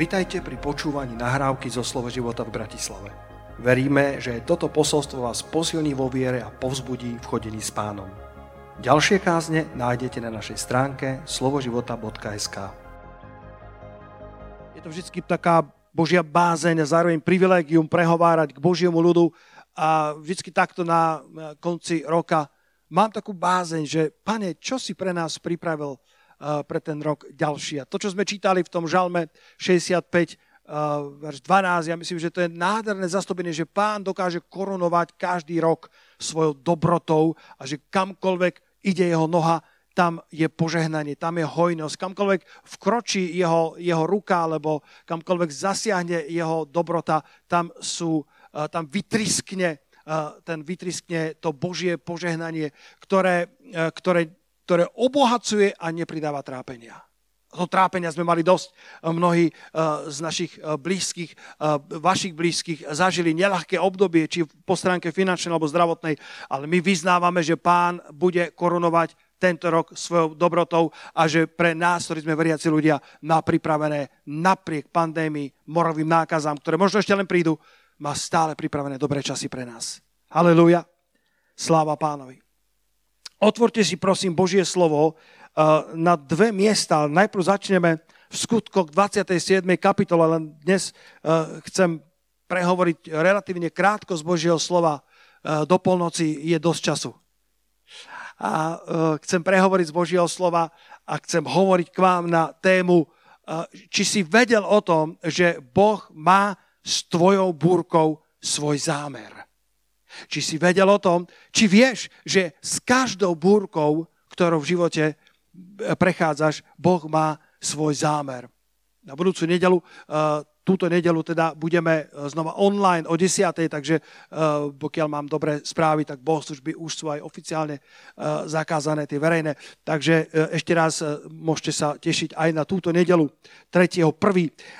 Vitajte pri počúvaní nahrávky zo Slovo života v Bratislave. Veríme, že toto posolstvo vás posilní vo viere a povzbudí v chodení s pánom. Ďalšie kázne nájdete na našej stránke slovoživota.sk Je to vždy taká Božia bázeň a zároveň privilegium prehovárať k Božiemu ľudu a vždy takto na konci roka mám takú bázeň, že pane, čo si pre nás pripravil pre ten rok ďalší. A to, čo sme čítali v tom žalme 65, eh, verš 12, ja myslím, že to je nádherné zastúpenie, že pán dokáže korunovať každý rok svojou dobrotou a že kamkoľvek ide jeho noha, tam je požehnanie, tam je hojnosť. Kamkoľvek vkročí jeho, jeho ruka, alebo kamkoľvek zasiahne jeho dobrota, tam, sú, eh, tam vytriskne ten vytriskne to Božie požehnanie, ktoré, ktoré ktoré obohacuje a nepridáva trápenia. To trápenia sme mali dosť. Mnohí eh, z našich eh, blízkych, eh, vašich blízkych zažili nelahké obdobie, či po stránke finančnej alebo zdravotnej, ale my vyznávame, že pán bude korunovať tento rok svojou dobrotou a že pre nás, ktorí sme veriaci ľudia, má pripravené napriek pandémii, morovým nákazám, ktoré možno ešte len prídu, má stále pripravené dobré časy pre nás. Halelúja. Sláva pánovi. Otvorte si prosím Božie slovo eh, na dve miesta. Najprv začneme v skutkoch 27. kapitole, len dnes eh, chcem prehovoriť relatívne krátko z Božieho slova. Eh, do polnoci je dosť času. A chcem prehovoriť z Božieho slova a chcem hovoriť k vám na tému, či si vedel o tom, že Boh má s tvojou búrkou svoj zámer. Či si vedel o tom, či vieš, že s každou búrkou, ktorou v živote e, prechádzaš, Boh má svoj zámer. Na budúcu nedelu, e, túto nedelu teda budeme e, znova online o 10. takže pokiaľ mám dobré správy, tak bohoslužby už sú aj oficiálne zakázané, tie verejné. Takže ešte raz môžete sa tešiť aj na túto nedelu 3.1.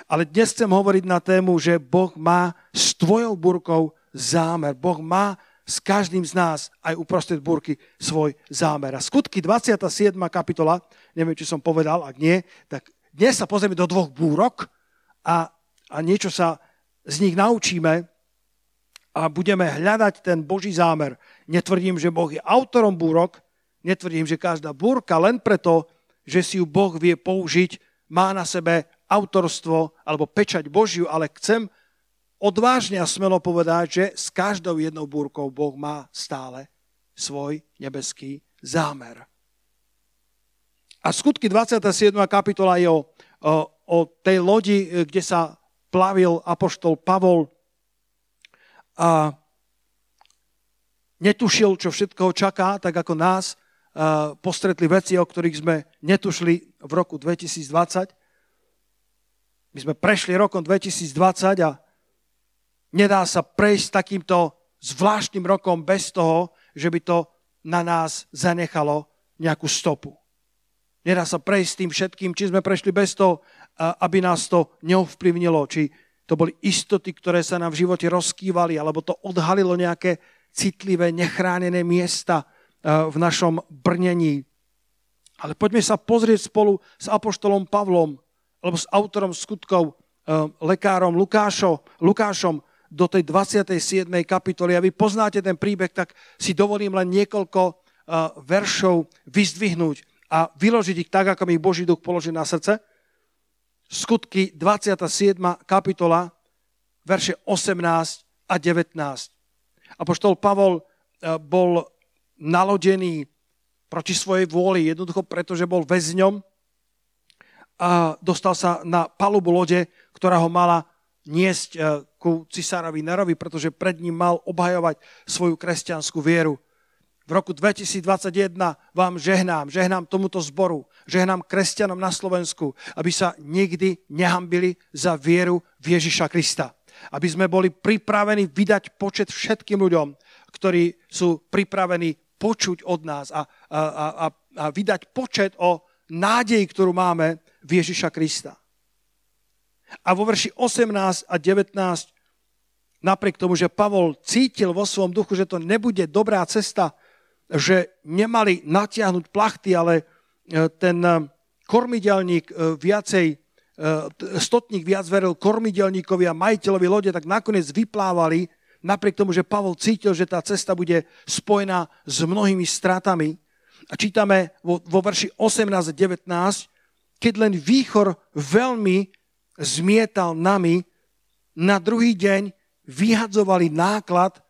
Ale dnes chcem hovoriť na tému, že Boh má s tvojou búrkou zámer. Boh má s každým z nás aj uprostred búrky svoj zámer. A skutky 27. kapitola, neviem, či som povedal, ak nie, tak dnes sa pozrieme do dvoch búrok a, a niečo sa z nich naučíme a budeme hľadať ten Boží zámer. Netvrdím, že Boh je autorom búrok, netvrdím, že každá búrka len preto, že si ju Boh vie použiť, má na sebe autorstvo alebo pečať Božiu, ale chcem odvážne a smelo povedať, že s každou jednou búrkou Boh má stále svoj nebeský zámer. A skutky 27. kapitola je o, o, o tej lodi, kde sa plavil apoštol Pavol a netušil, čo všetko ho čaká, tak ako nás postretli veci, o ktorých sme netušili v roku 2020. My sme prešli rokom 2020 a Nedá sa prejsť takýmto zvláštnym rokom bez toho, že by to na nás zanechalo nejakú stopu. Nedá sa prejsť tým všetkým, či sme prešli bez toho, aby nás to neovplyvnilo, či to boli istoty, ktoré sa nám v živote rozkývali, alebo to odhalilo nejaké citlivé, nechránené miesta v našom brnení. Ale poďme sa pozrieť spolu s Apoštolom Pavlom, alebo s autorom skutkov, lekárom Lukášo, Lukášom, do tej 27. kapitoly. A vy poznáte ten príbeh, tak si dovolím len niekoľko uh, veršov vyzdvihnúť a vyložiť ich tak, ako mi ich Boží duch položí na srdce. Skutky 27. kapitola, verše 18 a 19. Apoštol Pavol uh, bol nalodený proti svojej vôli, jednoducho preto, že bol väzňom a dostal sa na palubu lode, ktorá ho mala niesť uh, ku cisárovi Nerovi, pretože pred ním mal obhajovať svoju kresťanskú vieru. V roku 2021 vám žehnám, žehnám tomuto zboru, žehnám kresťanom na Slovensku, aby sa nikdy nehambili za vieru v Ježiša Krista. Aby sme boli pripravení vydať počet všetkým ľuďom, ktorí sú pripravení počuť od nás a, a, a, a vydať počet o nádej, ktorú máme v Ježiša Krista. A vo verši 18 a 19, napriek tomu, že Pavol cítil vo svojom duchu, že to nebude dobrá cesta, že nemali natiahnuť plachty, ale e, ten e, kormidelník e, viacej stotník viac veril kormidelníkovi a majiteľovi lode, tak nakoniec vyplávali, napriek tomu, že Pavol cítil, že tá cesta bude spojená s mnohými stratami. A čítame vo, vo verši 18 a 19, keď len výchor veľmi zmietal nami, na druhý deň vyhadzovali náklad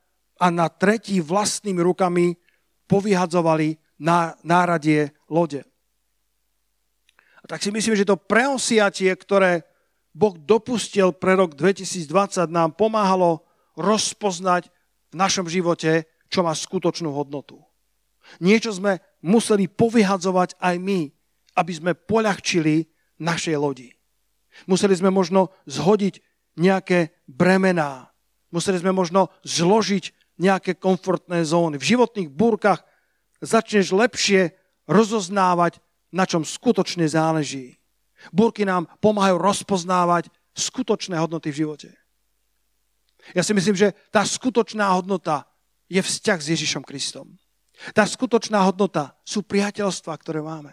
a na tretí vlastnými rukami povyhadzovali na náradie lode. A tak si myslím, že to preosiatie, ktoré Boh dopustil pre rok 2020, nám pomáhalo rozpoznať v našom živote, čo má skutočnú hodnotu. Niečo sme museli povyhadzovať aj my, aby sme poľahčili našej lodi. Museli sme možno zhodiť nejaké bremená. Museli sme možno zložiť nejaké komfortné zóny. V životných búrkach začneš lepšie rozoznávať, na čom skutočne záleží. Búrky nám pomáhajú rozpoznávať skutočné hodnoty v živote. Ja si myslím, že tá skutočná hodnota je vzťah s Ježišom Kristom. Tá skutočná hodnota sú priateľstva, ktoré máme.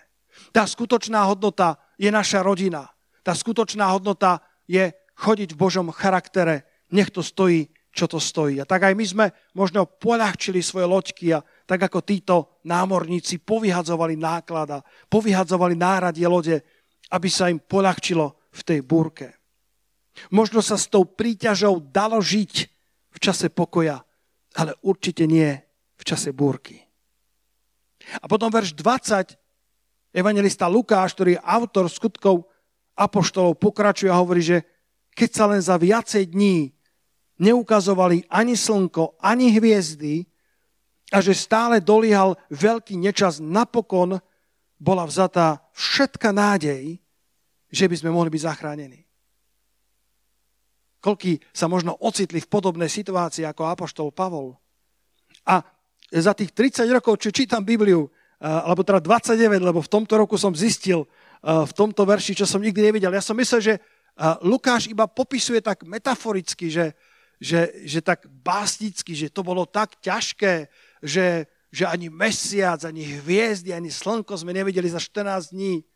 Tá skutočná hodnota je naša rodina. Tá skutočná hodnota je chodiť v Božom charaktere. Nech to stojí, čo to stojí. A tak aj my sme možno poľahčili svoje loďky a tak ako títo námorníci povyhadzovali náklada, povyhadzovali náradie lode, aby sa im poľahčilo v tej búrke. Možno sa s tou príťažou dalo žiť v čase pokoja, ale určite nie v čase búrky. A potom verš 20, evangelista Lukáš, ktorý je autor skutkov apoštolov, pokračuje a hovorí, že keď sa len za viacej dní neukazovali ani slnko, ani hviezdy a že stále doliehal veľký nečas, napokon bola vzatá všetka nádej, že by sme mohli byť zachránení. Koľký sa možno ocitli v podobnej situácii ako apoštol Pavol. A za tých 30 rokov, čo čítam Bibliu, alebo teda 29, lebo v tomto roku som zistil v tomto verši, čo som nikdy nevidel. Ja som myslel, že Lukáš iba popisuje tak metaforicky, že, že, že tak básnicky, že to bolo tak ťažké, že, že ani mesiac, ani hviezdy, ani slnko sme nevideli za 14 dní.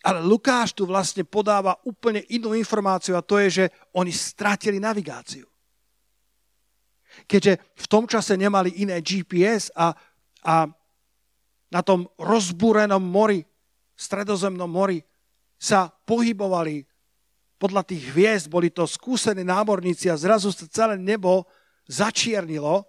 Ale Lukáš tu vlastne podáva úplne inú informáciu a to je, že oni stratili navigáciu. Keďže v tom čase nemali iné GPS a, a na tom rozbúrenom mori, stredozemnom mori, sa pohybovali podľa tých hviezd, boli to skúsení námorníci a zrazu sa celé nebo začiernilo,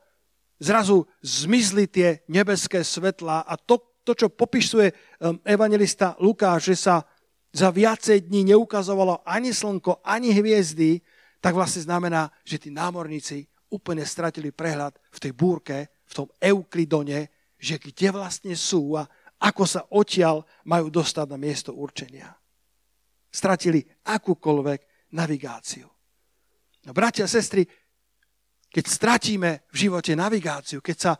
zrazu zmizli tie nebeské svetlá. A to, to čo popisuje um, evangelista Lukáš, že sa za viacej dní neukazovalo ani slnko, ani hviezdy, tak vlastne znamená, že tí námorníci úplne stratili prehľad v tej búrke, v tom Euklidone, že kde vlastne sú. A ako sa odtiaľ majú dostať na miesto určenia stratili akúkoľvek navigáciu. No, bratia a sestry, keď stratíme v živote navigáciu, keď sa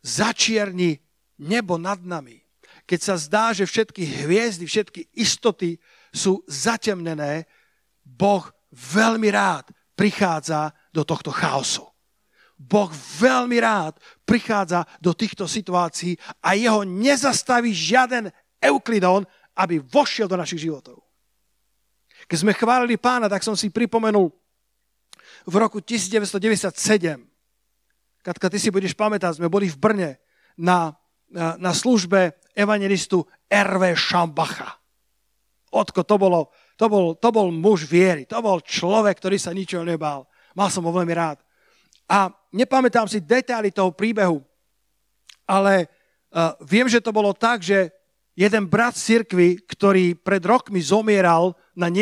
začierni nebo nad nami, keď sa zdá, že všetky hviezdy, všetky istoty sú zatemnené, Boh veľmi rád prichádza do tohto chaosu. Boh veľmi rád prichádza do týchto situácií a jeho nezastaví žiaden Euklidon, aby vošiel do našich životov. Keď sme chválili pána, tak som si pripomenul v roku 1997. Katka, ty si budeš pamätať, sme boli v Brne na, na, na službe evangelistu R.V. Šambacha. Otko, to, bolo, to, bol, to bol muž viery, to bol človek, ktorý sa ničoho nebál. Mal som ho veľmi rád. A nepamätám si detaily toho príbehu, ale uh, viem, že to bolo tak, že jeden brat cirkvi, ktorý pred rokmi zomieral na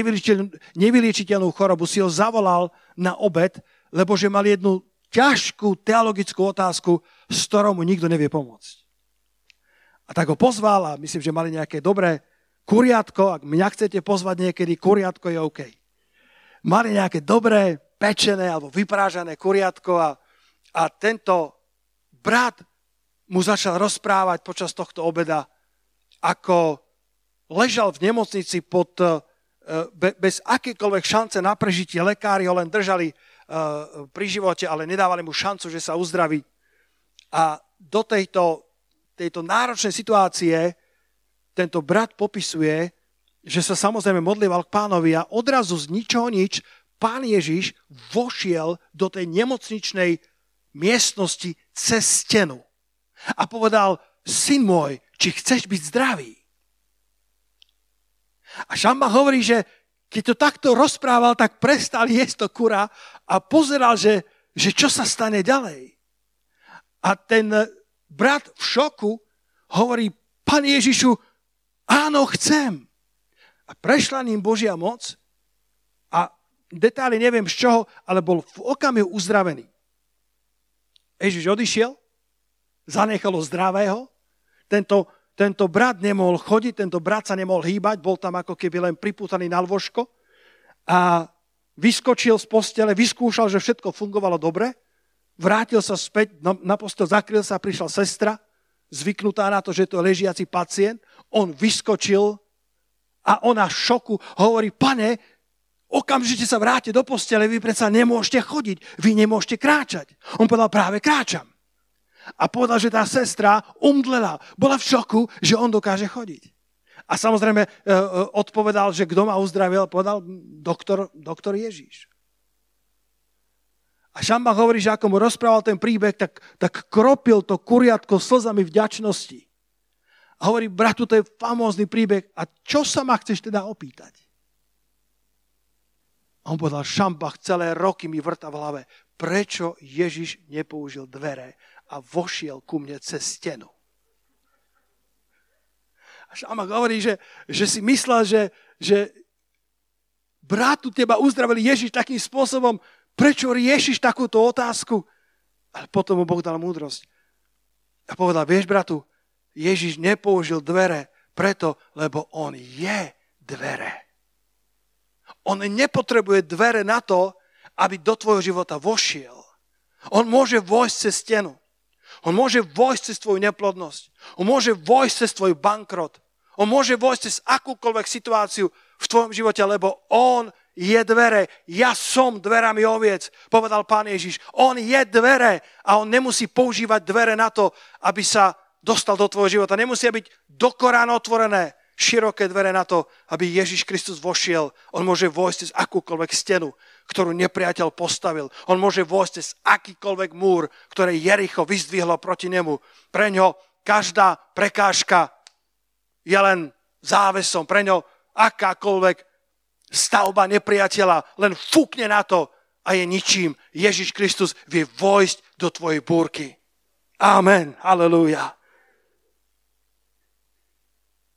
nevyliečiteľnú chorobu, si ho zavolal na obed, lebo že mal jednu ťažkú teologickú otázku, s ktorou mu nikto nevie pomôcť. A tak ho pozval a myslím, že mali nejaké dobré kuriatko. Ak mňa chcete pozvať niekedy, kuriatko je OK. Mali nejaké dobré, pečené alebo vyprážané kuriatko a, a tento brat mu začal rozprávať počas tohto obeda, ako ležal v nemocnici pod Eh, bez akékoľvek šance na prežitie. Lekári ho len držali eh, pri živote, ale nedávali mu šancu, že sa uzdraví. A do tejto, tejto náročnej situácie tento brat popisuje, že sa samozrejme modlieval k pánovi a odrazu z ničoho nič pán Ježiš vošiel do tej nemocničnej miestnosti cez stenu a povedal, syn môj, či chceš byť zdravý? A Šamba hovorí, že keď to takto rozprával, tak prestal jesť to kura a pozeral, že, že čo sa stane ďalej. A ten brat v šoku hovorí, pán Ježišu, áno, chcem. A prešla ním Božia moc a detály neviem z čoho, ale bol v okamihu uzdravený. Ježiš odišiel, zanechalo zdravého, tento, tento brat nemohol chodiť, tento brat sa nemohol hýbať, bol tam ako keby len pripútaný na lôžko a vyskočil z postele, vyskúšal, že všetko fungovalo dobre, vrátil sa späť, na postel zakryl sa, prišla sestra, zvyknutá na to, že to je ležiaci pacient, on vyskočil a ona v šoku hovorí, pane, okamžite sa vráte do postele, vy predsa nemôžete chodiť, vy nemôžete kráčať. On povedal, práve kráčam. A povedal, že tá sestra umdlela. Bola v šoku, že on dokáže chodiť. A samozrejme e, e, odpovedal, že kto ma uzdravil, povedal doktor, doktor Ježíš. A Šamba hovorí, že ako mu rozprával ten príbeh, tak, tak kropil to kuriatko slzami vďačnosti. A hovorí, bratu, to je famózny príbeh. A čo sa ma chceš teda opýtať? A on povedal, Šambach celé roky mi vrta v hlave, prečo Ježiš nepoužil dvere a vošiel ku mne cez stenu. A Šambach hovorí, že, že si myslel, že, že bratu teba uzdravili Ježiš takým spôsobom, prečo riešiš takúto otázku? Ale potom mu Boh dal múdrosť. A povedal, vieš bratu, Ježiš nepoužil dvere preto, lebo on je dvere. On nepotrebuje dvere na to, aby do tvojho života vošiel. On môže vojsť cez stenu. On môže vojsť cez tvoju neplodnosť. On môže vojsť cez tvoj bankrot. On môže vojsť cez akúkoľvek situáciu v tvojom živote, lebo on je dvere. Ja som dverami oviec, povedal pán Ježiš. On je dvere a on nemusí používať dvere na to, aby sa dostal do tvojho života. Nemusia byť dokorán otvorené široké dvere na to, aby Ježiš Kristus vošiel. On môže vojsť cez akúkoľvek stenu, ktorú nepriateľ postavil. On môže vojsť cez akýkoľvek múr, ktoré Jericho vyzdvihlo proti nemu. Pre ňo každá prekážka je len závesom. Pre ňo akákoľvek stavba nepriateľa len fúkne na to a je ničím. Ježiš Kristus vie vojsť do tvojej búrky. Amen. Halelúja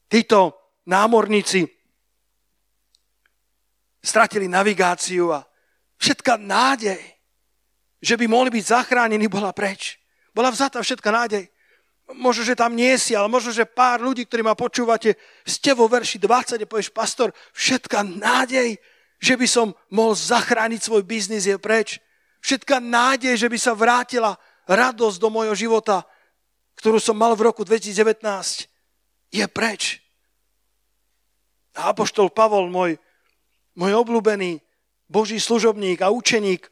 títo námorníci stratili navigáciu a všetká nádej, že by mohli byť zachránení, bola preč. Bola vzatá všetká nádej. Možno, že tam nie si, ale možno, že pár ľudí, ktorí ma počúvate, ste vo verši 20 a povieš, pastor, všetká nádej, že by som mohol zachrániť svoj biznis je preč. Všetká nádej, že by sa vrátila radosť do môjho života, ktorú som mal v roku 2019 je preč. A Apoštol Pavol, môj, môj obľúbený Boží služobník a učeník,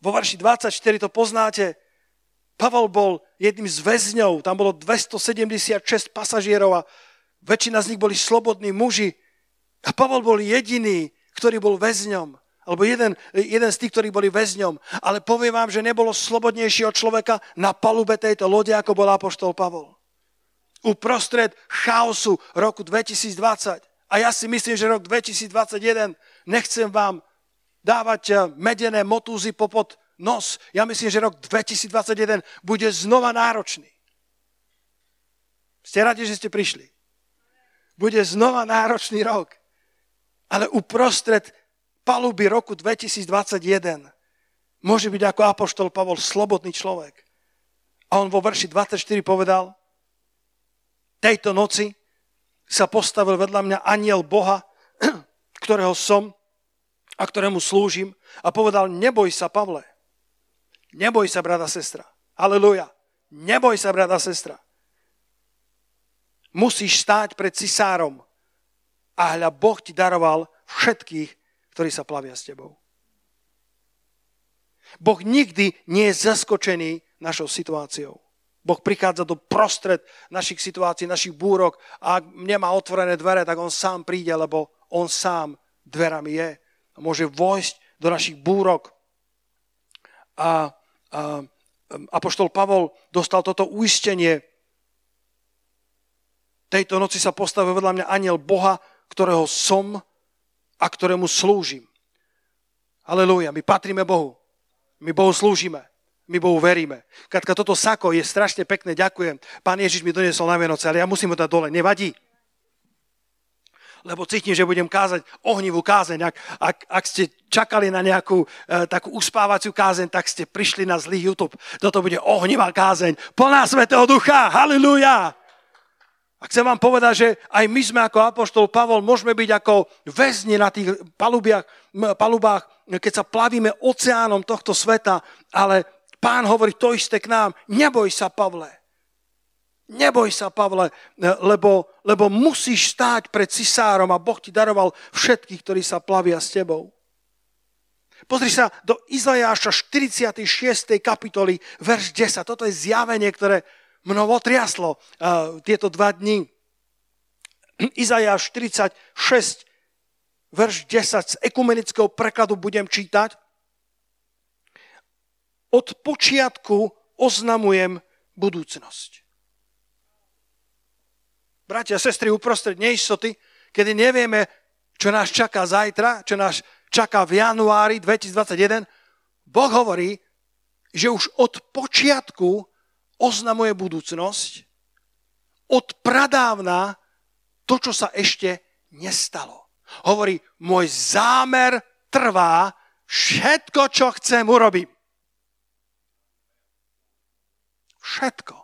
vo verši 24 to poznáte, Pavol bol jedným z väzňov, tam bolo 276 pasažierov a väčšina z nich boli slobodní muži. A Pavol bol jediný, ktorý bol väzňom, alebo jeden, jeden z tých, ktorí boli väzňom. Ale poviem vám, že nebolo slobodnejšieho človeka na palube tejto lode, ako bol Apoštol Pavol uprostred chaosu roku 2020. A ja si myslím, že rok 2021 nechcem vám dávať eh, medené motúzy popod nos. Ja myslím, že rok 2021 bude znova náročný. Ste radi, že ste prišli? Bude znova náročný rok. Ale uprostred paluby roku 2021 môže byť ako apoštol Pavol slobodný človek. A on vo verši 24 povedal, tejto noci sa postavil vedľa mňa aniel Boha, ktorého som a ktorému slúžim a povedal, neboj sa, Pavle. Neboj sa, brada, sestra. Aleluja. Neboj sa, brada, sestra. Musíš stáť pred cisárom a hľa Boh ti daroval všetkých, ktorí sa plavia s tebou. Boh nikdy nie je zaskočený našou situáciou. Boh prichádza do prostred našich situácií, našich búrok a ak nemá otvorené dvere, tak on sám príde, lebo on sám dverami je. A môže vojsť do našich búrok. A, a Apoštol Pavol dostal toto uistenie. Tejto noci sa postavil vedľa mňa aniel Boha, ktorého som a ktorému slúžim. Aleluja, my patríme Bohu. My Bohu slúžime. My Bohu veríme. Katka, toto sako je strašne pekné, ďakujem. Pán Ježiš mi doniesol na Vianoce, ale ja musím ho dať dole. Nevadí. Lebo cítim, že budem kázať ohnivú kázeň. Ak, ak, ak ste čakali na nejakú e, takú uspávaciu kázeň, tak ste prišli na zlý YouTube. Toto bude ohnivá kázeň. Plná Svetého Ducha. Halilúja. A chcem vám povedať, že aj my sme ako Apoštol Pavol môžeme byť ako väzni na tých palubách, keď sa plavíme oceánom tohto sveta, ale pán hovorí to isté k nám. Neboj sa, Pavle. Neboj sa, Pavle, lebo, lebo musíš stáť pred cisárom a Boh ti daroval všetkých, ktorí sa plavia s tebou. Pozri sa do Izajáša 46. kapitoly, verš 10. Toto je zjavenie, ktoré mnou otriaslo uh, tieto dva dni. Izajáš 46, verš 10 z ekumenického prekladu budem čítať. Od počiatku oznamujem budúcnosť. Bratia a sestry, uprostred neistoty, kedy nevieme, čo nás čaká zajtra, čo nás čaká v januári 2021, Boh hovorí, že už od počiatku oznamuje budúcnosť od pradávna to, čo sa ešte nestalo. Hovorí, môj zámer trvá, všetko, čo chcem, urobím. Všetko,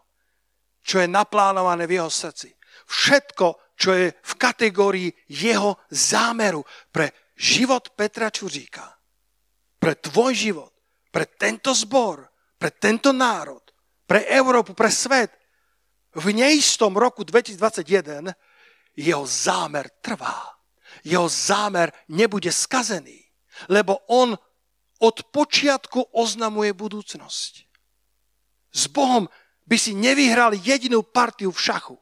čo je naplánované v jeho srdci. Všetko, čo je v kategórii jeho zámeru pre život Petra Čuříka, pre tvoj život, pre tento zbor, pre tento národ, pre Európu, pre svet, v neistom roku 2021 jeho zámer trvá. Jeho zámer nebude skazený, lebo on od počiatku oznamuje budúcnosť. S Bohom by si nevyhral jedinú partiu v šachu.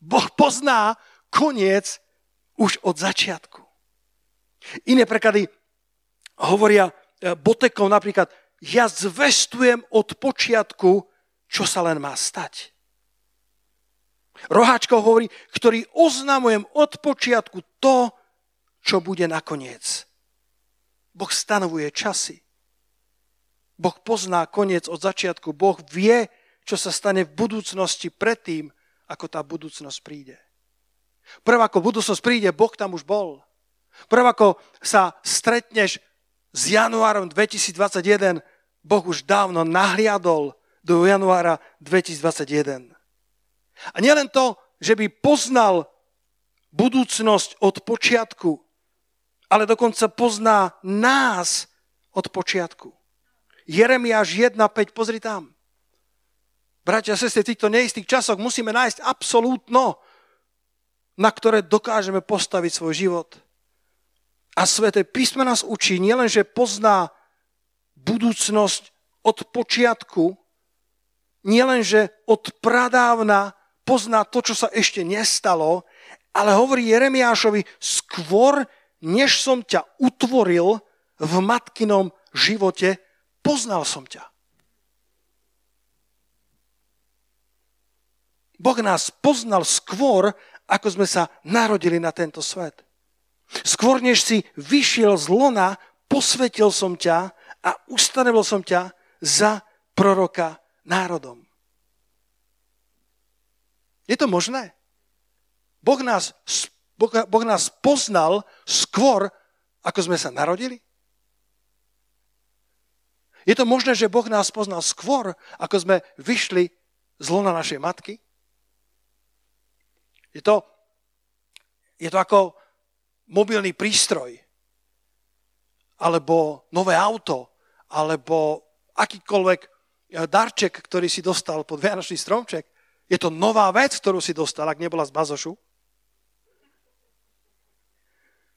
Boh pozná koniec už od začiatku. Iné preklady hovoria eh, Botekov napríklad, ja zvestujem od počiatku, čo sa len má stať. Roháčkov hovorí, ktorý oznamujem od počiatku to, čo bude nakoniec. Boh stanovuje časy. Boh pozná koniec od začiatku. Boh vie, čo sa stane v budúcnosti predtým, ako tá budúcnosť príde. Prv ako budúcnosť príde, Boh tam už bol. Prv ako sa stretneš z januárom 2021 Boh už dávno nahliadol do januára 2021. A nielen to, že by poznal budúcnosť od počiatku, ale dokonca pozná nás od počiatku. Jeremiáš 1.5, pozri tam. Bratia a sestry, v týchto neistých časoch musíme nájsť absolútno, na ktoré dokážeme postaviť svoj život. A Sveté písme nás učí nielen, že pozná budúcnosť od počiatku, nielen, že od pradávna pozná to, čo sa ešte nestalo, ale hovorí Jeremiášovi, skôr, než som ťa utvoril v matkinom živote, poznal som ťa. Boh nás poznal skôr, ako sme sa narodili na tento svet. Skôr než si vyšiel z lona, posvetil som ťa a ustanovil som ťa za proroka národom. Je to možné? Boh nás, boh, boh nás poznal skôr, ako sme sa narodili? Je to možné, že Boh nás poznal skôr, ako sme vyšli z lona našej matky? Je to, je to ako mobilný prístroj, alebo nové auto, alebo akýkoľvek eh, darček, ktorý si dostal pod Vianočný stromček. Je to nová vec, ktorú si dostal, ak nebola z bazošu.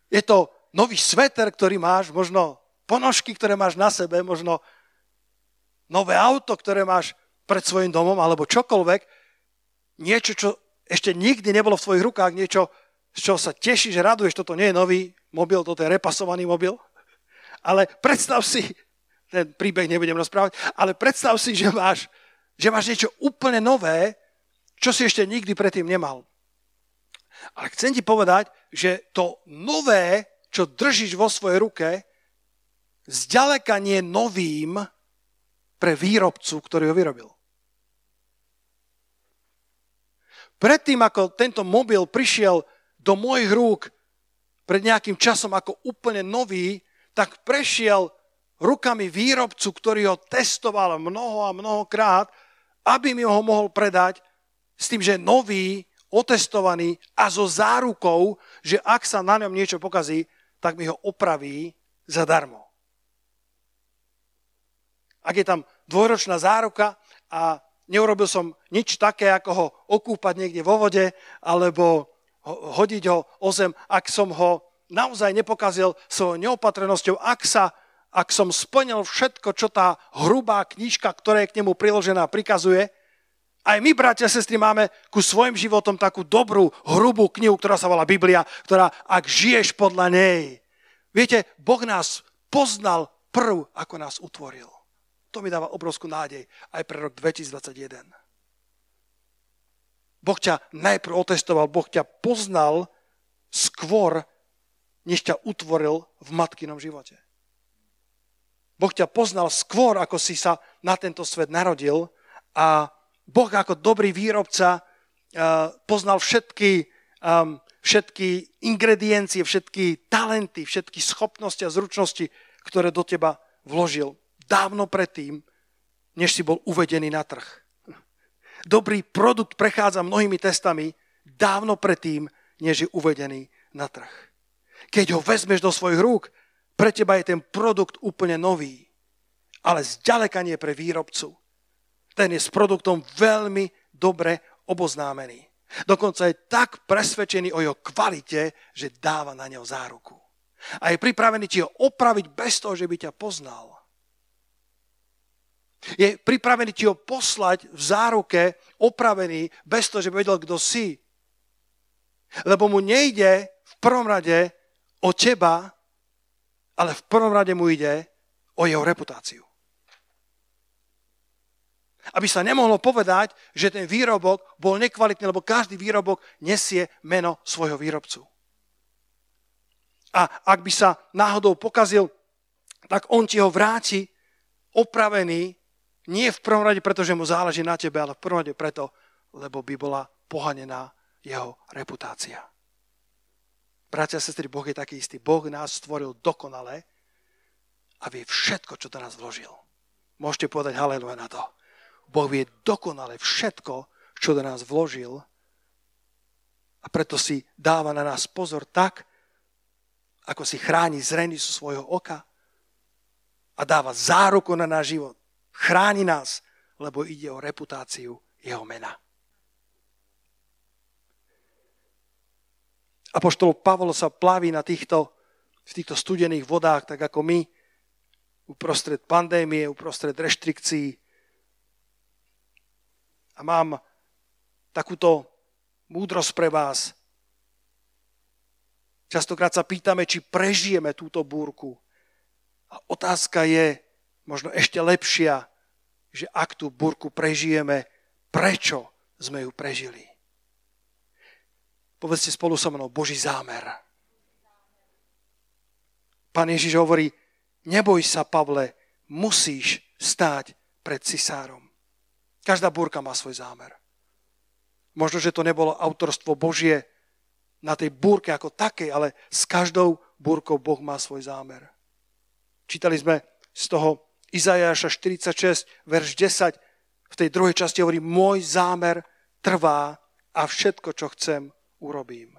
Je to nový sveter, ktorý máš, možno ponožky, ktoré máš na sebe, možno nové auto, ktoré máš pred svojim domom, alebo čokoľvek, niečo, čo ešte nikdy nebolo v tvojich rukách, niečo, z čoho sa tešíš, raduješ, toto nie je nový mobil, toto je repasovaný mobil. Ale predstav si, ten príbeh nebudem rozprávať, ale predstav si, že máš, že máš niečo úplne nové, čo si ešte nikdy predtým nemal. Ale chcem ti povedať, že to nové, čo držíš vo svojej ruke, zďaleka nie novým pre výrobcu, ktorý ho vyrobil. Predtým, ako tento mobil prišiel do mojich rúk pred nejakým časom ako úplne nový, tak prešiel rukami výrobcu, ktorý ho testoval mnoho a mnohokrát, aby mi ho mohol predať s tým, že nový, otestovaný a so zárukou, že ak sa na ňom niečo pokazí, tak mi ho opraví zadarmo. Ak je tam dvojročná záruka a neurobil som nič také, ako ho okúpať niekde vo vode, alebo hodiť ho o zem, ak som ho naozaj nepokazil svojou neopatrenosťou, ak, sa, ak som splnil všetko, čo tá hrubá knižka, ktorá je k nemu priložená, prikazuje, aj my, bratia a sestry, máme ku svojim životom takú dobrú, hrubú knihu, ktorá sa volá Biblia, ktorá, ak žiješ podľa nej. Viete, Boh nás poznal prv, ako nás utvoril. To mi dáva obrovskú nádej aj pre rok 2021. Boh ťa najprv otestoval, Boh ťa poznal skôr, než ťa utvoril v matkinom živote. Boh ťa poznal skôr, ako si sa na tento svet narodil a Boh ako dobrý výrobca uh, poznal všetky, um, všetky ingrediencie, všetky talenty, všetky schopnosti a zručnosti, ktoré do teba vložil dávno predtým, než si bol uvedený na trh. Dobrý produkt prechádza mnohými testami dávno predtým, než je uvedený na trh. Keď ho vezmeš do svojich rúk, pre teba je ten produkt úplne nový, ale zďaleka nie pre výrobcu ten je s produktom veľmi dobre oboznámený. Dokonca je tak presvedčený o jeho kvalite, že dáva na neho záruku. A je pripravený ti ho opraviť bez toho, že by ťa poznal. Je pripravený ti ho poslať v záruke opravený bez toho, že by vedel, kto si. Lebo mu nejde v prvom rade o teba, ale v prvom rade mu ide o jeho reputáciu. Aby sa nemohlo povedať, že ten výrobok bol nekvalitný, lebo každý výrobok nesie meno svojho výrobcu. A ak by sa náhodou pokazil, tak on ti ho vráti opravený, nie v prvom rade preto, že mu záleží na tebe, ale v prvom rade preto, lebo by bola pohanená jeho reputácia. Bratia a sestry, Boh je taký istý. Boh nás stvoril dokonale a vie všetko, čo do nás vložil. Môžete povedať haleluja na to. Boh vie dokonale všetko, čo do nás vložil a preto si dáva na nás pozor tak, ako si chráni zrenicu svojho oka a dáva záruku na náš život. Chráni nás, lebo ide o reputáciu jeho mena. Apoštol Pavol sa plaví na týchto, v týchto studených vodách, tak ako my, uprostred pandémie, uprostred reštrikcií, a mám takúto múdrosť pre vás. Častokrát sa pýtame, či prežijeme túto búrku. A otázka je možno ešte lepšia, že ak tú búrku prežijeme, prečo sme ju prežili. Povedzte spolu so mnou, Boží zámer. Pán Ježiš hovorí, neboj sa, Pavle, musíš stáť pred cisárom. Každá búrka má svoj zámer. Možno, že to nebolo autorstvo Božie na tej búrke ako takej, ale s každou búrkou Boh má svoj zámer. Čítali sme z toho Izajaša 46, verš 10, v tej druhej časti hovorí, môj zámer trvá a všetko, čo chcem, urobím.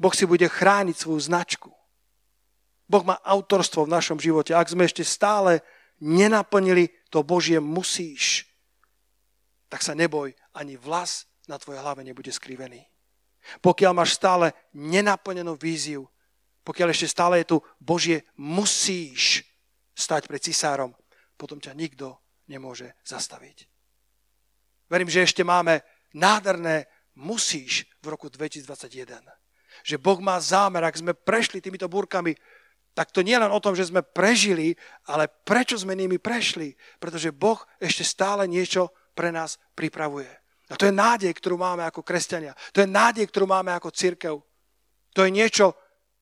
Boh si bude chrániť svoju značku. Boh má autorstvo v našom živote. Ak sme ešte stále nenaplnili to Božie musíš, tak sa neboj, ani vlas na tvojej hlave nebude skrivený. Pokiaľ máš stále nenaplnenú víziu, pokiaľ ešte stále je tu Božie musíš stať pred cisárom, potom ťa nikto nemôže zastaviť. Verím, že ešte máme nádherné musíš v roku 2021. Že Boh má zámer, ak sme prešli týmito búrkami, tak to nie len o tom, že sme prežili, ale prečo sme nimi prešli. Pretože Boh ešte stále niečo pre nás pripravuje. A to je nádej, ktorú máme ako kresťania. To je nádej, ktorú máme ako církev. To je niečo,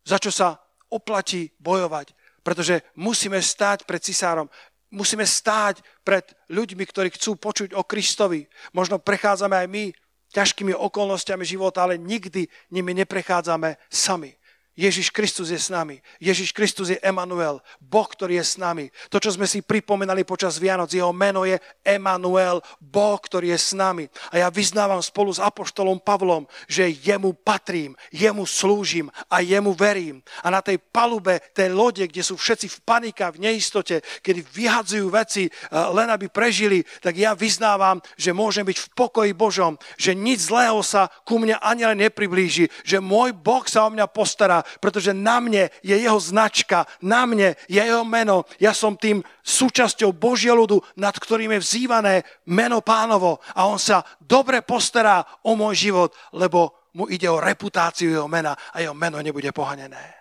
za čo sa oplatí bojovať. Pretože musíme stáť pred cisárom. Musíme stáť pred ľuďmi, ktorí chcú počuť o Kristovi. Možno prechádzame aj my ťažkými okolnostiami života, ale nikdy nimi neprechádzame sami. Ježiš Kristus je s nami. Ježiš Kristus je Emanuel, Boh, ktorý je s nami. To, čo sme si pripomenali počas Vianoc, jeho meno je Emanuel, Boh, ktorý je s nami. A ja vyznávam spolu s Apoštolom Pavlom, že jemu patrím, jemu slúžim a jemu verím. A na tej palube, tej lode, kde sú všetci v panika, v neistote, kedy vyhadzujú veci, eh, len aby prežili, tak ja vyznávam, že môžem byť v pokoji Božom, že nič zlého sa ku mne ani len nepriblíži, že môj Boh sa o mňa postará, pretože na mne je jeho značka, na mne je jeho meno. Ja som tým súčasťou Božieho ľudu, nad ktorým je vzývané meno pánovo a on sa dobre postará o môj život, lebo mu ide o reputáciu jeho mena a jeho meno nebude pohanené.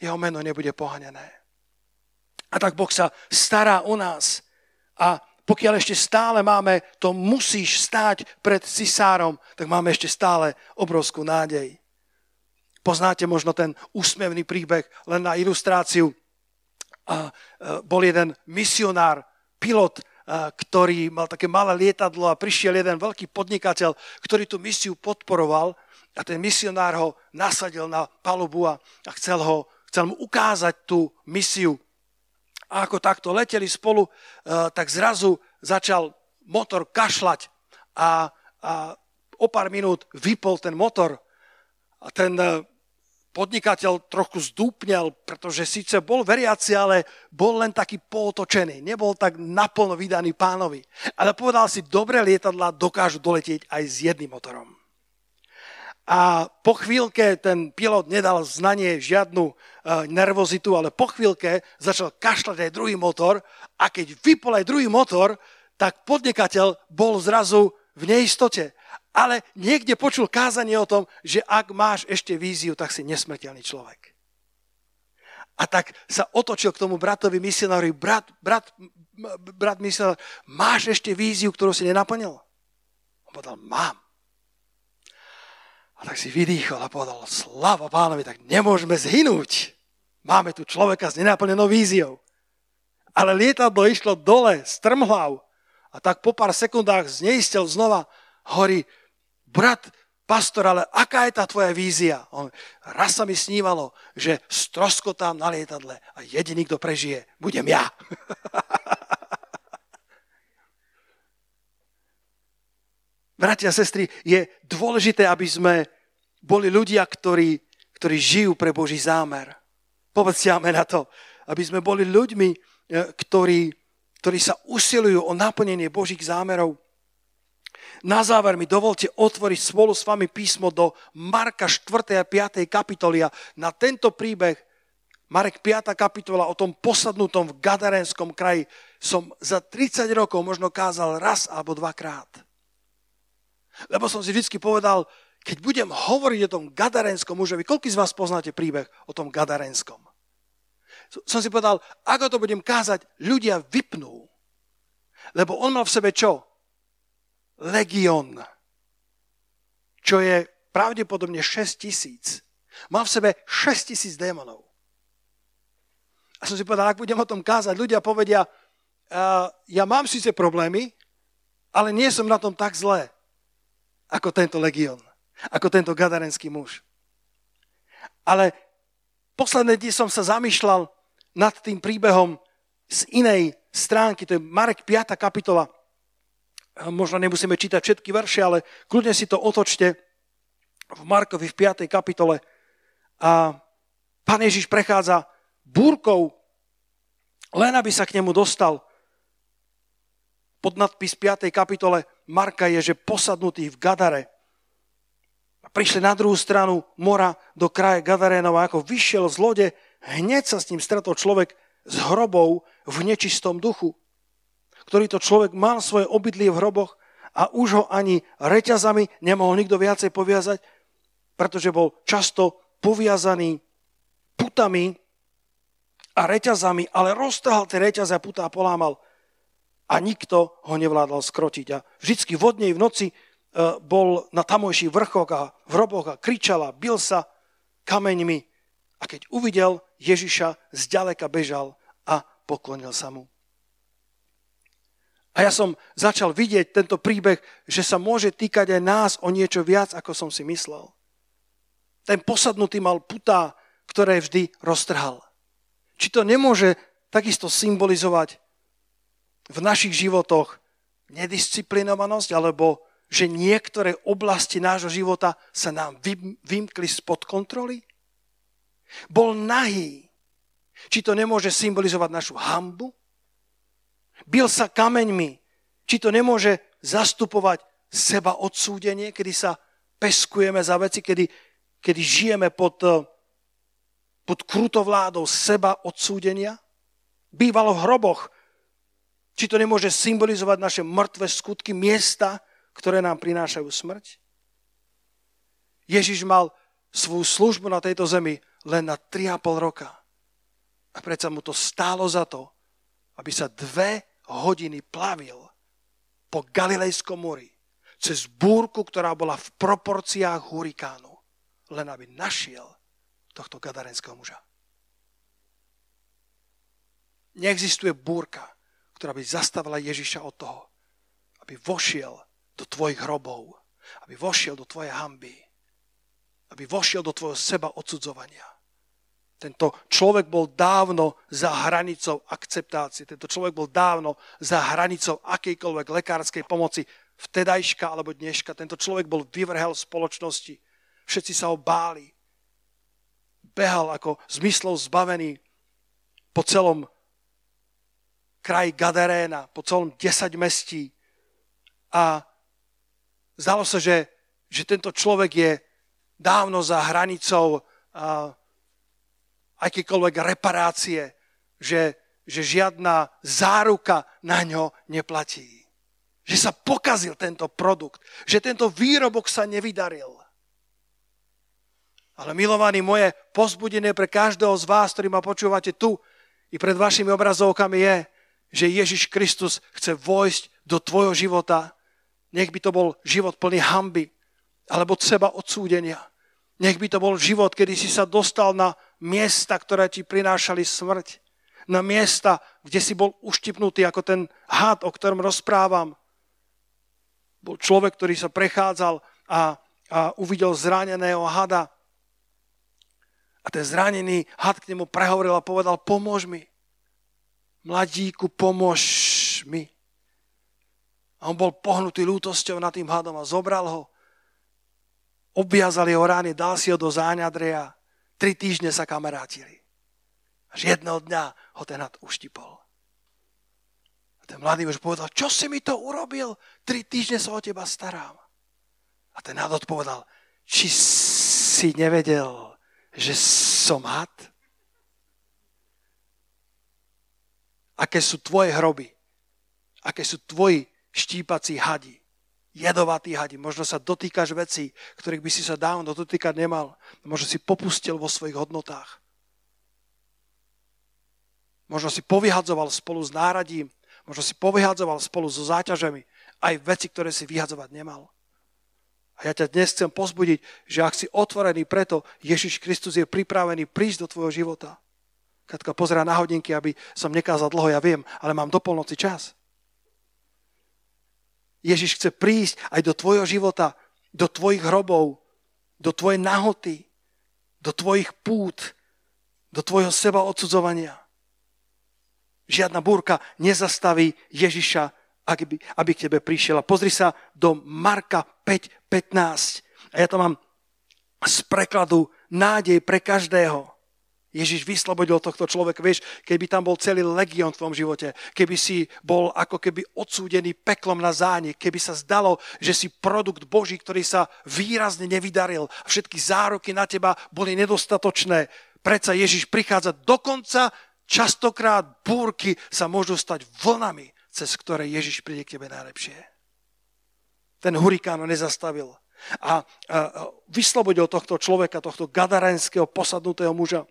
Jeho meno nebude pohanené. A tak Boh sa stará o nás a pokiaľ ešte stále máme to musíš stáť pred cisárom, tak máme ešte stále obrovskú nádej. Poznáte možno ten úsmevný príbeh len na ilustráciu. E, bol jeden misionár, pilot, e, ktorý mal také malé lietadlo a prišiel jeden veľký podnikateľ, ktorý tú misiu podporoval a ten misionár ho nasadil na palubu a, a chcel, ho, chcel mu ukázať tú misiu. A ako takto leteli spolu, e, tak zrazu začal motor kašľať a, a o pár minút vypol ten motor a ten podnikateľ trochu zdúpnel, pretože síce bol veriaci, ale bol len taký pootočený. Nebol tak naplno vydaný pánovi. Ale povedal si, dobré lietadla dokážu doletieť aj s jedným motorom. A po chvíľke ten pilot nedal znanie žiadnu uh, nervozitu, ale po chvíľke začal kašľať aj druhý motor a keď vypol aj druhý motor, tak podnikateľ bol zrazu v neistote ale niekde počul kázanie o tom, že ak máš ešte víziu, tak si nesmrteľný človek. A tak sa otočil k tomu bratovi misionárovi, brat, brat, brat misionár, máš ešte víziu, ktorú si nenaplnil? On povedal, mám. A tak si vydýchol a povedal, slava pánovi, tak nemôžeme zhynúť. Máme tu človeka s nenaplnenou víziou. Ale lietadlo išlo dole, strmhlav. A tak po pár sekundách zneistel znova, hovorí, brat, pastor, ale aká je tá tvoja vízia? On, raz sa mi snívalo, že stroskotám na lietadle a jediný, kto prežije, budem ja. Bratia a sestry, je dôležité, aby sme boli ľudia, ktorí, ktorí žijú pre Boží zámer. Povedzte na to. Aby sme boli ľuďmi, e, ktorí, ktorí sa usilujú o naplnenie Božích zámerov. Na záver mi dovolte otvoriť spolu s vami písmo do Marka 4. a 5. kapitolia. Na tento príbeh, Marek 5. kapitola o tom posadnutom v Gadarenskom kraji, som za 30 rokov možno kázal raz alebo dvakrát. Lebo som si vždy povedal, keď budem hovoriť o tom Gadarenskom mužovi, koľko z vás poznáte príbeh o tom Gadarenskom? Som si povedal, ako to budem kázať, ľudia vypnú. Lebo on mal v sebe čo? Legión, čo je pravdepodobne 6 tisíc. Má v sebe 6 tisíc démonov. A som si povedal, ak budem o tom kázať, ľudia povedia, uh, ja mám síce problémy, ale nie som na tom tak zlé, ako tento legión, ako tento gadarenský muž. Ale posledné dni som sa zamýšľal nad tým príbehom z inej stránky, to je Marek 5. kapitola, možno nemusíme čítať všetky verše, ale kľudne si to otočte v Markovi v 5. kapitole. A pán Ježiš prechádza búrkou, len aby sa k nemu dostal. Pod nadpis 5. kapitole Marka je, že posadnutý v Gadare. A prišli na druhú stranu mora do kraje Gadarénov a ako vyšiel z lode, hneď sa s ním stretol človek s hrobou v nečistom duchu ktorý to človek mal svoje obydlie v hroboch a už ho ani reťazami nemohol nikto viacej poviazať, pretože bol často poviazaný putami a reťazami, ale roztrhal tie reťaze a putá a polámal a nikto ho nevládal skrotiť. A vždycky vodnej v noci e, bol na tamojších vrchoch a v hroboch a kričal a bil sa kameňmi. A keď uvidel Ježiša, zďaleka bežal a poklonil sa mu. A ja som začal vidieť tento príbeh, že sa môže týkať aj nás o niečo viac, ako som si myslel. Ten posadnutý mal putá, ktoré vždy roztrhal. Či to nemôže takisto symbolizovať v našich životoch nedisciplinovanosť, alebo že niektoré oblasti nášho života sa nám vymkli spod kontroly? Bol nahý. Či to nemôže symbolizovať našu hambu? Bil sa kameňmi. Či to nemôže zastupovať seba odsúdenie, kedy sa peskujeme za veci, kedy, kedy žijeme pod, eh, pod krutovládou seba odsúdenia? Bývalo v hroboch. Či to nemôže symbolizovať naše mŕtve skutky, miesta, ktoré nám prinášajú smrť? Ježiš mal svoju službu na tejto zemi len na 3,5 roka. A predsa mu to stálo za to, aby sa dve hodiny plavil po Galilejskom mori cez búrku, ktorá bola v proporciách hurikánu, len aby našiel tohto gadarenského muža. Neexistuje búrka, ktorá by zastavila Ježiša od toho, aby vošiel do tvojich hrobov, aby vošiel do tvojej hamby, aby vošiel do tvojho seba odsudzovania tento človek bol dávno za hranicou akceptácie. Tento človek bol dávno za hranicou akejkoľvek lekárskej pomoci vtedajška alebo dneška. Tento človek bol vyvrhel spoločnosti. Všetci sa ho báli. Behal ako zmyslov zbavený po celom kraji Gadaréna, po celom 10 mestí. A zdalo sa, že, že tento človek je dávno za hranicou a, akékoľvek reparácie, že, že žiadna záruka na ňo neplatí. Že sa pokazil tento produkt, že tento výrobok sa nevydaril. Ale milovaní moje pozbudenie pre každého z vás, ktorý ma počúvate tu i pred vašimi obrazovkami je, že Ježiš Kristus chce vojsť do tvojho života. Nech by to bol život plný hamby alebo seba odsúdenia. Nech by to bol život, kedy si sa dostal na miesta, ktoré ti prinášali smrť. Na miesta, kde si bol uštipnutý ako ten had, o ktorom rozprávam. Bol človek, ktorý sa prechádzal a, a uvidel zraneného hada. A ten zranený had k nemu prehovoril a povedal, pomôž mi. Mladíku, pomôž mi. A on bol pohnutý lútosťou nad tým hadom a zobral ho obviazal jeho rány, dal si ho do záňadreja. Tri týždne sa kamarátili. Až jedného dňa ho ten had uštipol. A ten mladý už povedal, čo si mi to urobil? Tri týždne sa o teba starám. A ten had odpovedal, či si nevedel, že som had? Aké sú tvoje hroby? Aké sú tvoji štípací hadi? Jedovatý hadi. Možno sa dotýkaš vecí, ktorých by si sa dávno dotýkať nemal. Možno si popustil vo svojich hodnotách. Možno si povyhadzoval spolu s náradím. Možno si povyhadzoval spolu so záťažami aj veci, ktoré si vyhadzovať nemal. A ja ťa dnes chcem pozbudiť, že ak si otvorený preto, Ježiš Kristus je pripravený prísť do tvojho života. Katka pozerá na hodinky, aby som nekázal dlho, ja viem, ale mám do polnoci čas. Ježiš chce prísť aj do tvojho života, do tvojich hrobov, do tvojej nahoty, do tvojich pút, do tvojho seba odsudzovania. Žiadna búrka nezastaví Ježiša, aby, aby k tebe prišiel. Pozri sa do Marka 5.15. A ja to mám z prekladu nádej pre každého. Ježiš vyslobodil tohto človeka. Vieš, keby tam bol celý legión v tvojom živote, keby si bol ako keby odsúdený peklom na zánik, keby sa zdalo, že si produkt Boží, ktorý sa výrazne nevydaril všetky zároky na teba boli nedostatočné. Predsa Ježiš prichádza dokonca, častokrát búrky sa môžu stať vlnami cez ktoré Ježiš príde k tebe najlepšie. Ten hurikán ho nezastavil. A vyslobodil tohto človeka, tohto gadarenského posadnutého muža.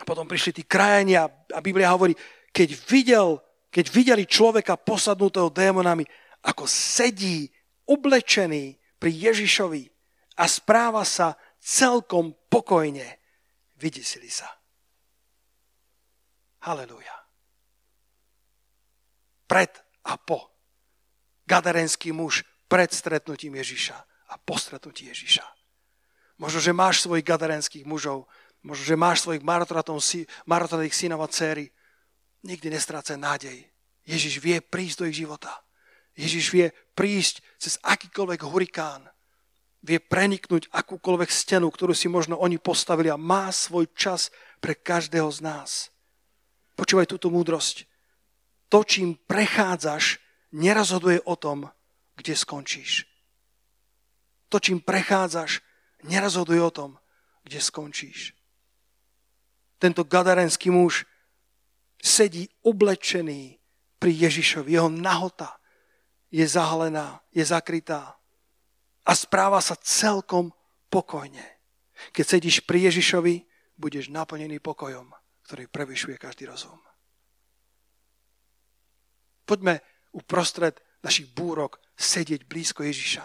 A potom prišli tí krajania a Biblia hovorí, keď, videl, keď videli človeka posadnutého démonami, ako sedí oblečený pri Ježišovi a správa sa celkom pokojne, vydesili sa. Halelúja. Pred a po. Gadarenský muž pred stretnutím Ježiša a po stretnutí Ježiša. Možno, že máš svojich gadarenských mužov, možno, že máš svojich marotratých synov a dcery. Nikdy nestrácaj nádej. Ježiš vie prísť do ich života. Ježiš vie prísť cez akýkoľvek hurikán. Vie preniknúť akúkoľvek stenu, ktorú si možno oni postavili a má svoj čas pre každého z nás. Počúvaj túto múdrosť. To, čím prechádzaš, nerozhoduje o tom, kde skončíš. To, čím prechádzaš, nerozhoduje o tom, kde skončíš. Tento gadarenský muž sedí oblečený pri Ježišovi. Jeho nahota je zahalená, je zakrytá a správa sa celkom pokojne. Keď sedíš pri Ježišovi, budeš naplnený pokojom ktorý prevyšuje každý rozum. Poďme uprostred našich búrok sedieť blízko Ježiša.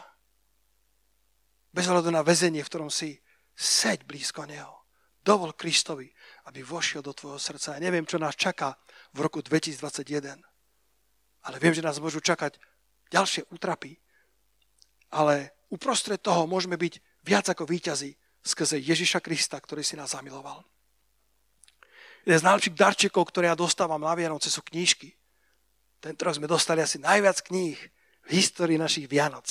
Bez hľadu na väzenie, v ktorom si, seď blízko Neho. Dovol Kristovi, aby vošiel do tvojho srdca. Ja neviem, čo nás čaká v roku 2021, ale viem, že nás môžu čakať ďalšie útrapy, ale uprostred toho môžeme byť viac ako víťazi skrze Ježiša Krista, ktorý si nás zamiloval. Jeden z najlepších darčekov, ktoré ja dostávam na Vianoce, sú knížky. Tento rok sme dostali asi najviac kníh v histórii našich Vianoc.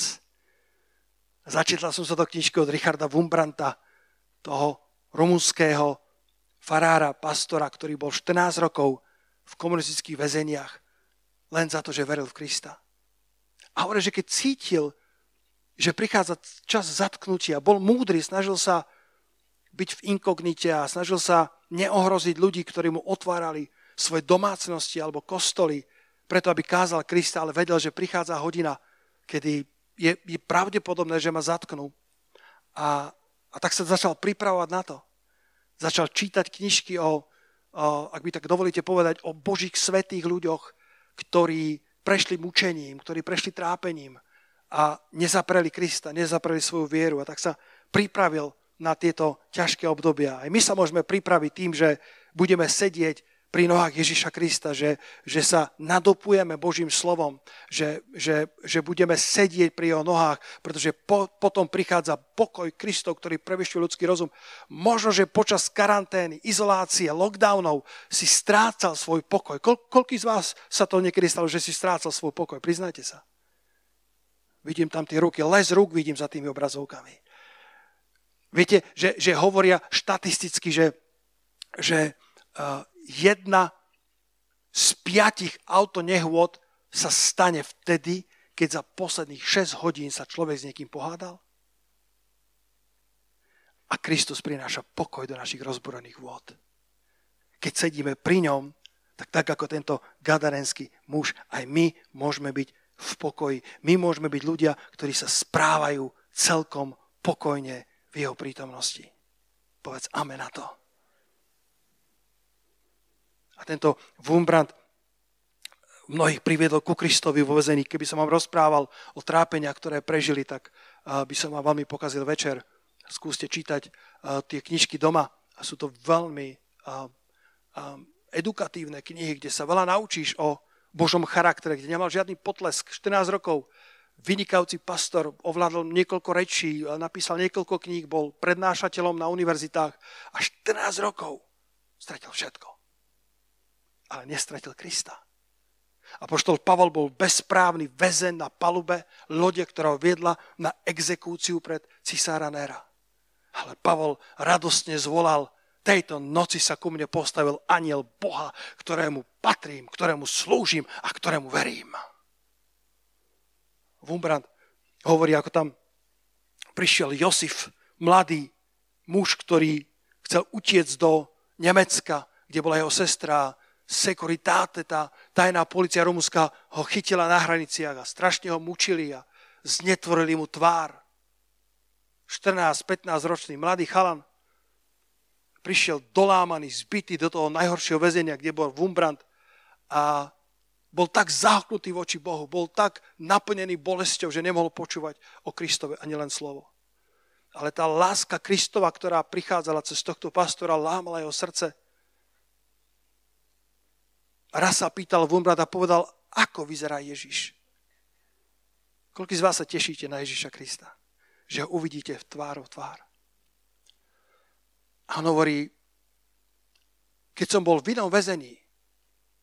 Začítal som sa do knižky od Richarda Wumbranta, toho rumunského farára, pastora, ktorý bol 14 rokov v komunistických väzeniach len za to, že veril v Krista. A hovorí, že keď cítil, že prichádza čas zatknutia, bol múdry, snažil sa byť v inkognite a snažil sa neohroziť ľudí, ktorí mu otvárali svoje domácnosti alebo kostoly, preto aby kázal Krista, ale vedel, že prichádza hodina, kedy je, je pravdepodobné, že ma zatknú. A, a tak sa začal pripravovať na to. Začal čítať knižky o, o, ak by tak dovolíte povedať, o božích svetých ľuďoch, ktorí prešli mučením, ktorí prešli trápením a nezapreli Krista, nezapreli svoju vieru. A tak sa pripravil na tieto ťažké obdobia. Aj my sa môžeme pripraviť tým, že budeme sedieť pri nohách Ježiša Krista, že, že sa nadopujeme Božím slovom, že, že, že budeme sedieť pri jeho nohách, pretože po, potom prichádza pokoj Kristov, ktorý prevyšuje ľudský rozum. Možno, že počas karantény, izolácie, lockdownov si strácal svoj pokoj. Kol, koľký z vás sa to niekedy stalo, že si strácal svoj pokoj? Priznajte sa. Vidím tam tie ruky, les rúk vidím za tými obrazovkami. Viete, že, že hovoria štatisticky, že, že uh, jedna z piatich autonehôd sa stane vtedy, keď za posledných 6 hodín sa človek s niekým pohádal? A Kristus prináša pokoj do našich rozborených vôd. Keď sedíme pri ňom, tak tak ako tento gadarenský muž, aj my môžeme byť v pokoji. My môžeme byť ľudia, ktorí sa správajú celkom pokojne v jeho prítomnosti. Povedz amen na to. A tento Wumbrand mnohých priviedol ku Kristovi vo vezení. Keby som vám rozprával o trápenia, ktoré prežili, tak by som vám veľmi pokazil večer. Skúste čítať tie knižky doma. A sú to veľmi edukatívne knihy, kde sa veľa naučíš o Božom charaktere, kde nemal žiadny potlesk. 14 rokov vynikajúci pastor, ovládol niekoľko rečí, napísal niekoľko kníh, bol prednášateľom na univerzitách a 14 rokov stratil všetko. Ale nestratil Krista. A poštol Pavol bol bezprávny väzen na palube lode, ktorá ho viedla na exekúciu pred cisára Nera. Ale Pavol radostne zvolal, tejto noci sa ku mne postavil aniel Boha, ktorému patrím, ktorému slúžim a ktorému verím. Wumbrand hovorí, ako tam prišiel Josif, mladý muž, ktorý chcel utiecť do Nemecka, kde bola jeho sestra Securitate, tá, tajná policia Rumunská ho chytila na hraniciach a strašne ho mučili a znetvorili mu tvár. 14-15 ročný mladý chalan prišiel dolámaný, zbytý do toho najhoršieho väzenia, kde bol Wumbrand a bol tak zahlknutý voči Bohu, bol tak naplnený bolesťou, že nemohol počúvať o Kristove ani len slovo. Ale tá láska Kristova, ktorá prichádzala cez tohto pastora, lámala jeho srdce. Raz sa pýtal Wumbrand a povedal, ako vyzerá Ježiš. Koľko z vás sa tešíte na Ježiša Krista? Že ho uvidíte v tvár v tvár. A on hovorí, keď som bol v inom väzení,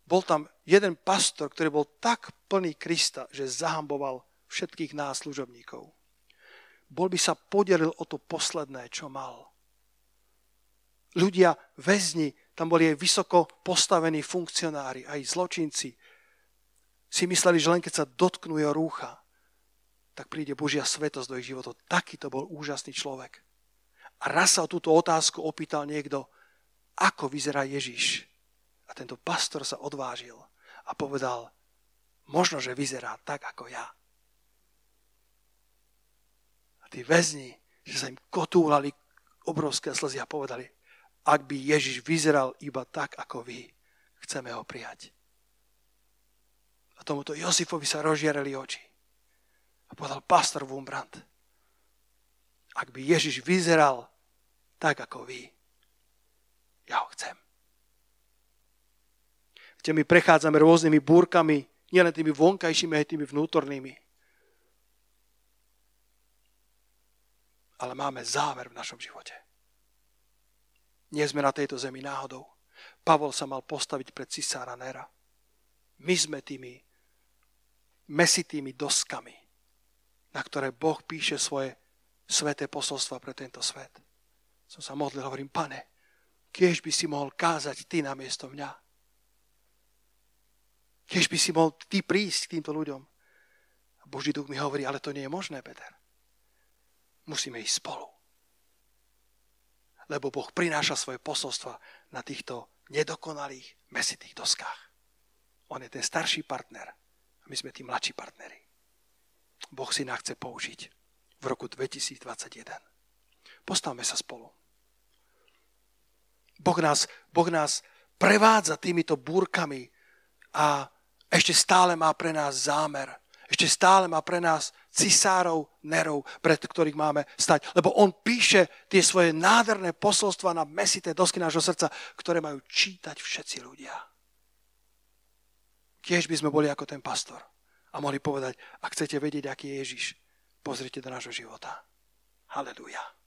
bol tam jeden pastor, ktorý bol tak plný Krista, že zahamboval všetkých nás služobníkov. Bol by sa podelil o to posledné, čo mal. Ľudia, väzni, tam boli aj vysoko postavení funkcionári, aj zločinci. Si mysleli, že len keď sa dotknú jeho rúcha, tak príde Božia svetosť do ich životov. Taký to bol úžasný človek. A raz sa o túto otázku opýtal niekto, ako vyzerá Ježiš. A tento pastor sa odvážil a povedal, možno, že vyzerá tak, ako ja. A tí väzni, že sa im kotúlali obrovské slzy a povedali, ak by Ježiš vyzeral iba tak, ako vy, chceme ho prijať. A tomuto Josifovi sa rozžierali oči. A povedal pastor Wumbrand, ak by Ježiš vyzeral tak ako vy, ja ho chcem. Viete, my prechádzame rôznymi búrkami, nielen tými vonkajšími, aj tými vnútornými. Ale máme záver v našom živote. Nie sme na tejto zemi náhodou. Pavol sa mal postaviť pred cisára Nera. My sme tými mesitými doskami, na ktoré Boh píše svoje sveté posolstva pre tento svet. Som sa modlil, hovorím, pane, kiež by si mohol kázať ty namiesto mňa. Kiež by si mohol ty prísť k týmto ľuďom. A Boží duch mi hovorí, ale to nie je možné, Peter. Musíme ísť spolu. Lebo Boh prináša svoje posolstva na týchto nedokonalých, mesitých doskách. On je ten starší partner a my sme tí mladší partneri. Boh si nás chce použiť v roku 2021. Postavme sa spolu. Boh nás, boh nás prevádza týmito búrkami a ešte stále má pre nás zámer. Ešte stále má pre nás cisárov, nerov, pred ktorých máme stať. Lebo on píše tie svoje nádherné posolstva na mesité dosky nášho srdca, ktoré majú čítať všetci ľudia. Kiež by sme boli ako ten pastor a mohli povedať, ak chcete vedieť, aký je Ježiš, pozrite do nášho života. Haleluja.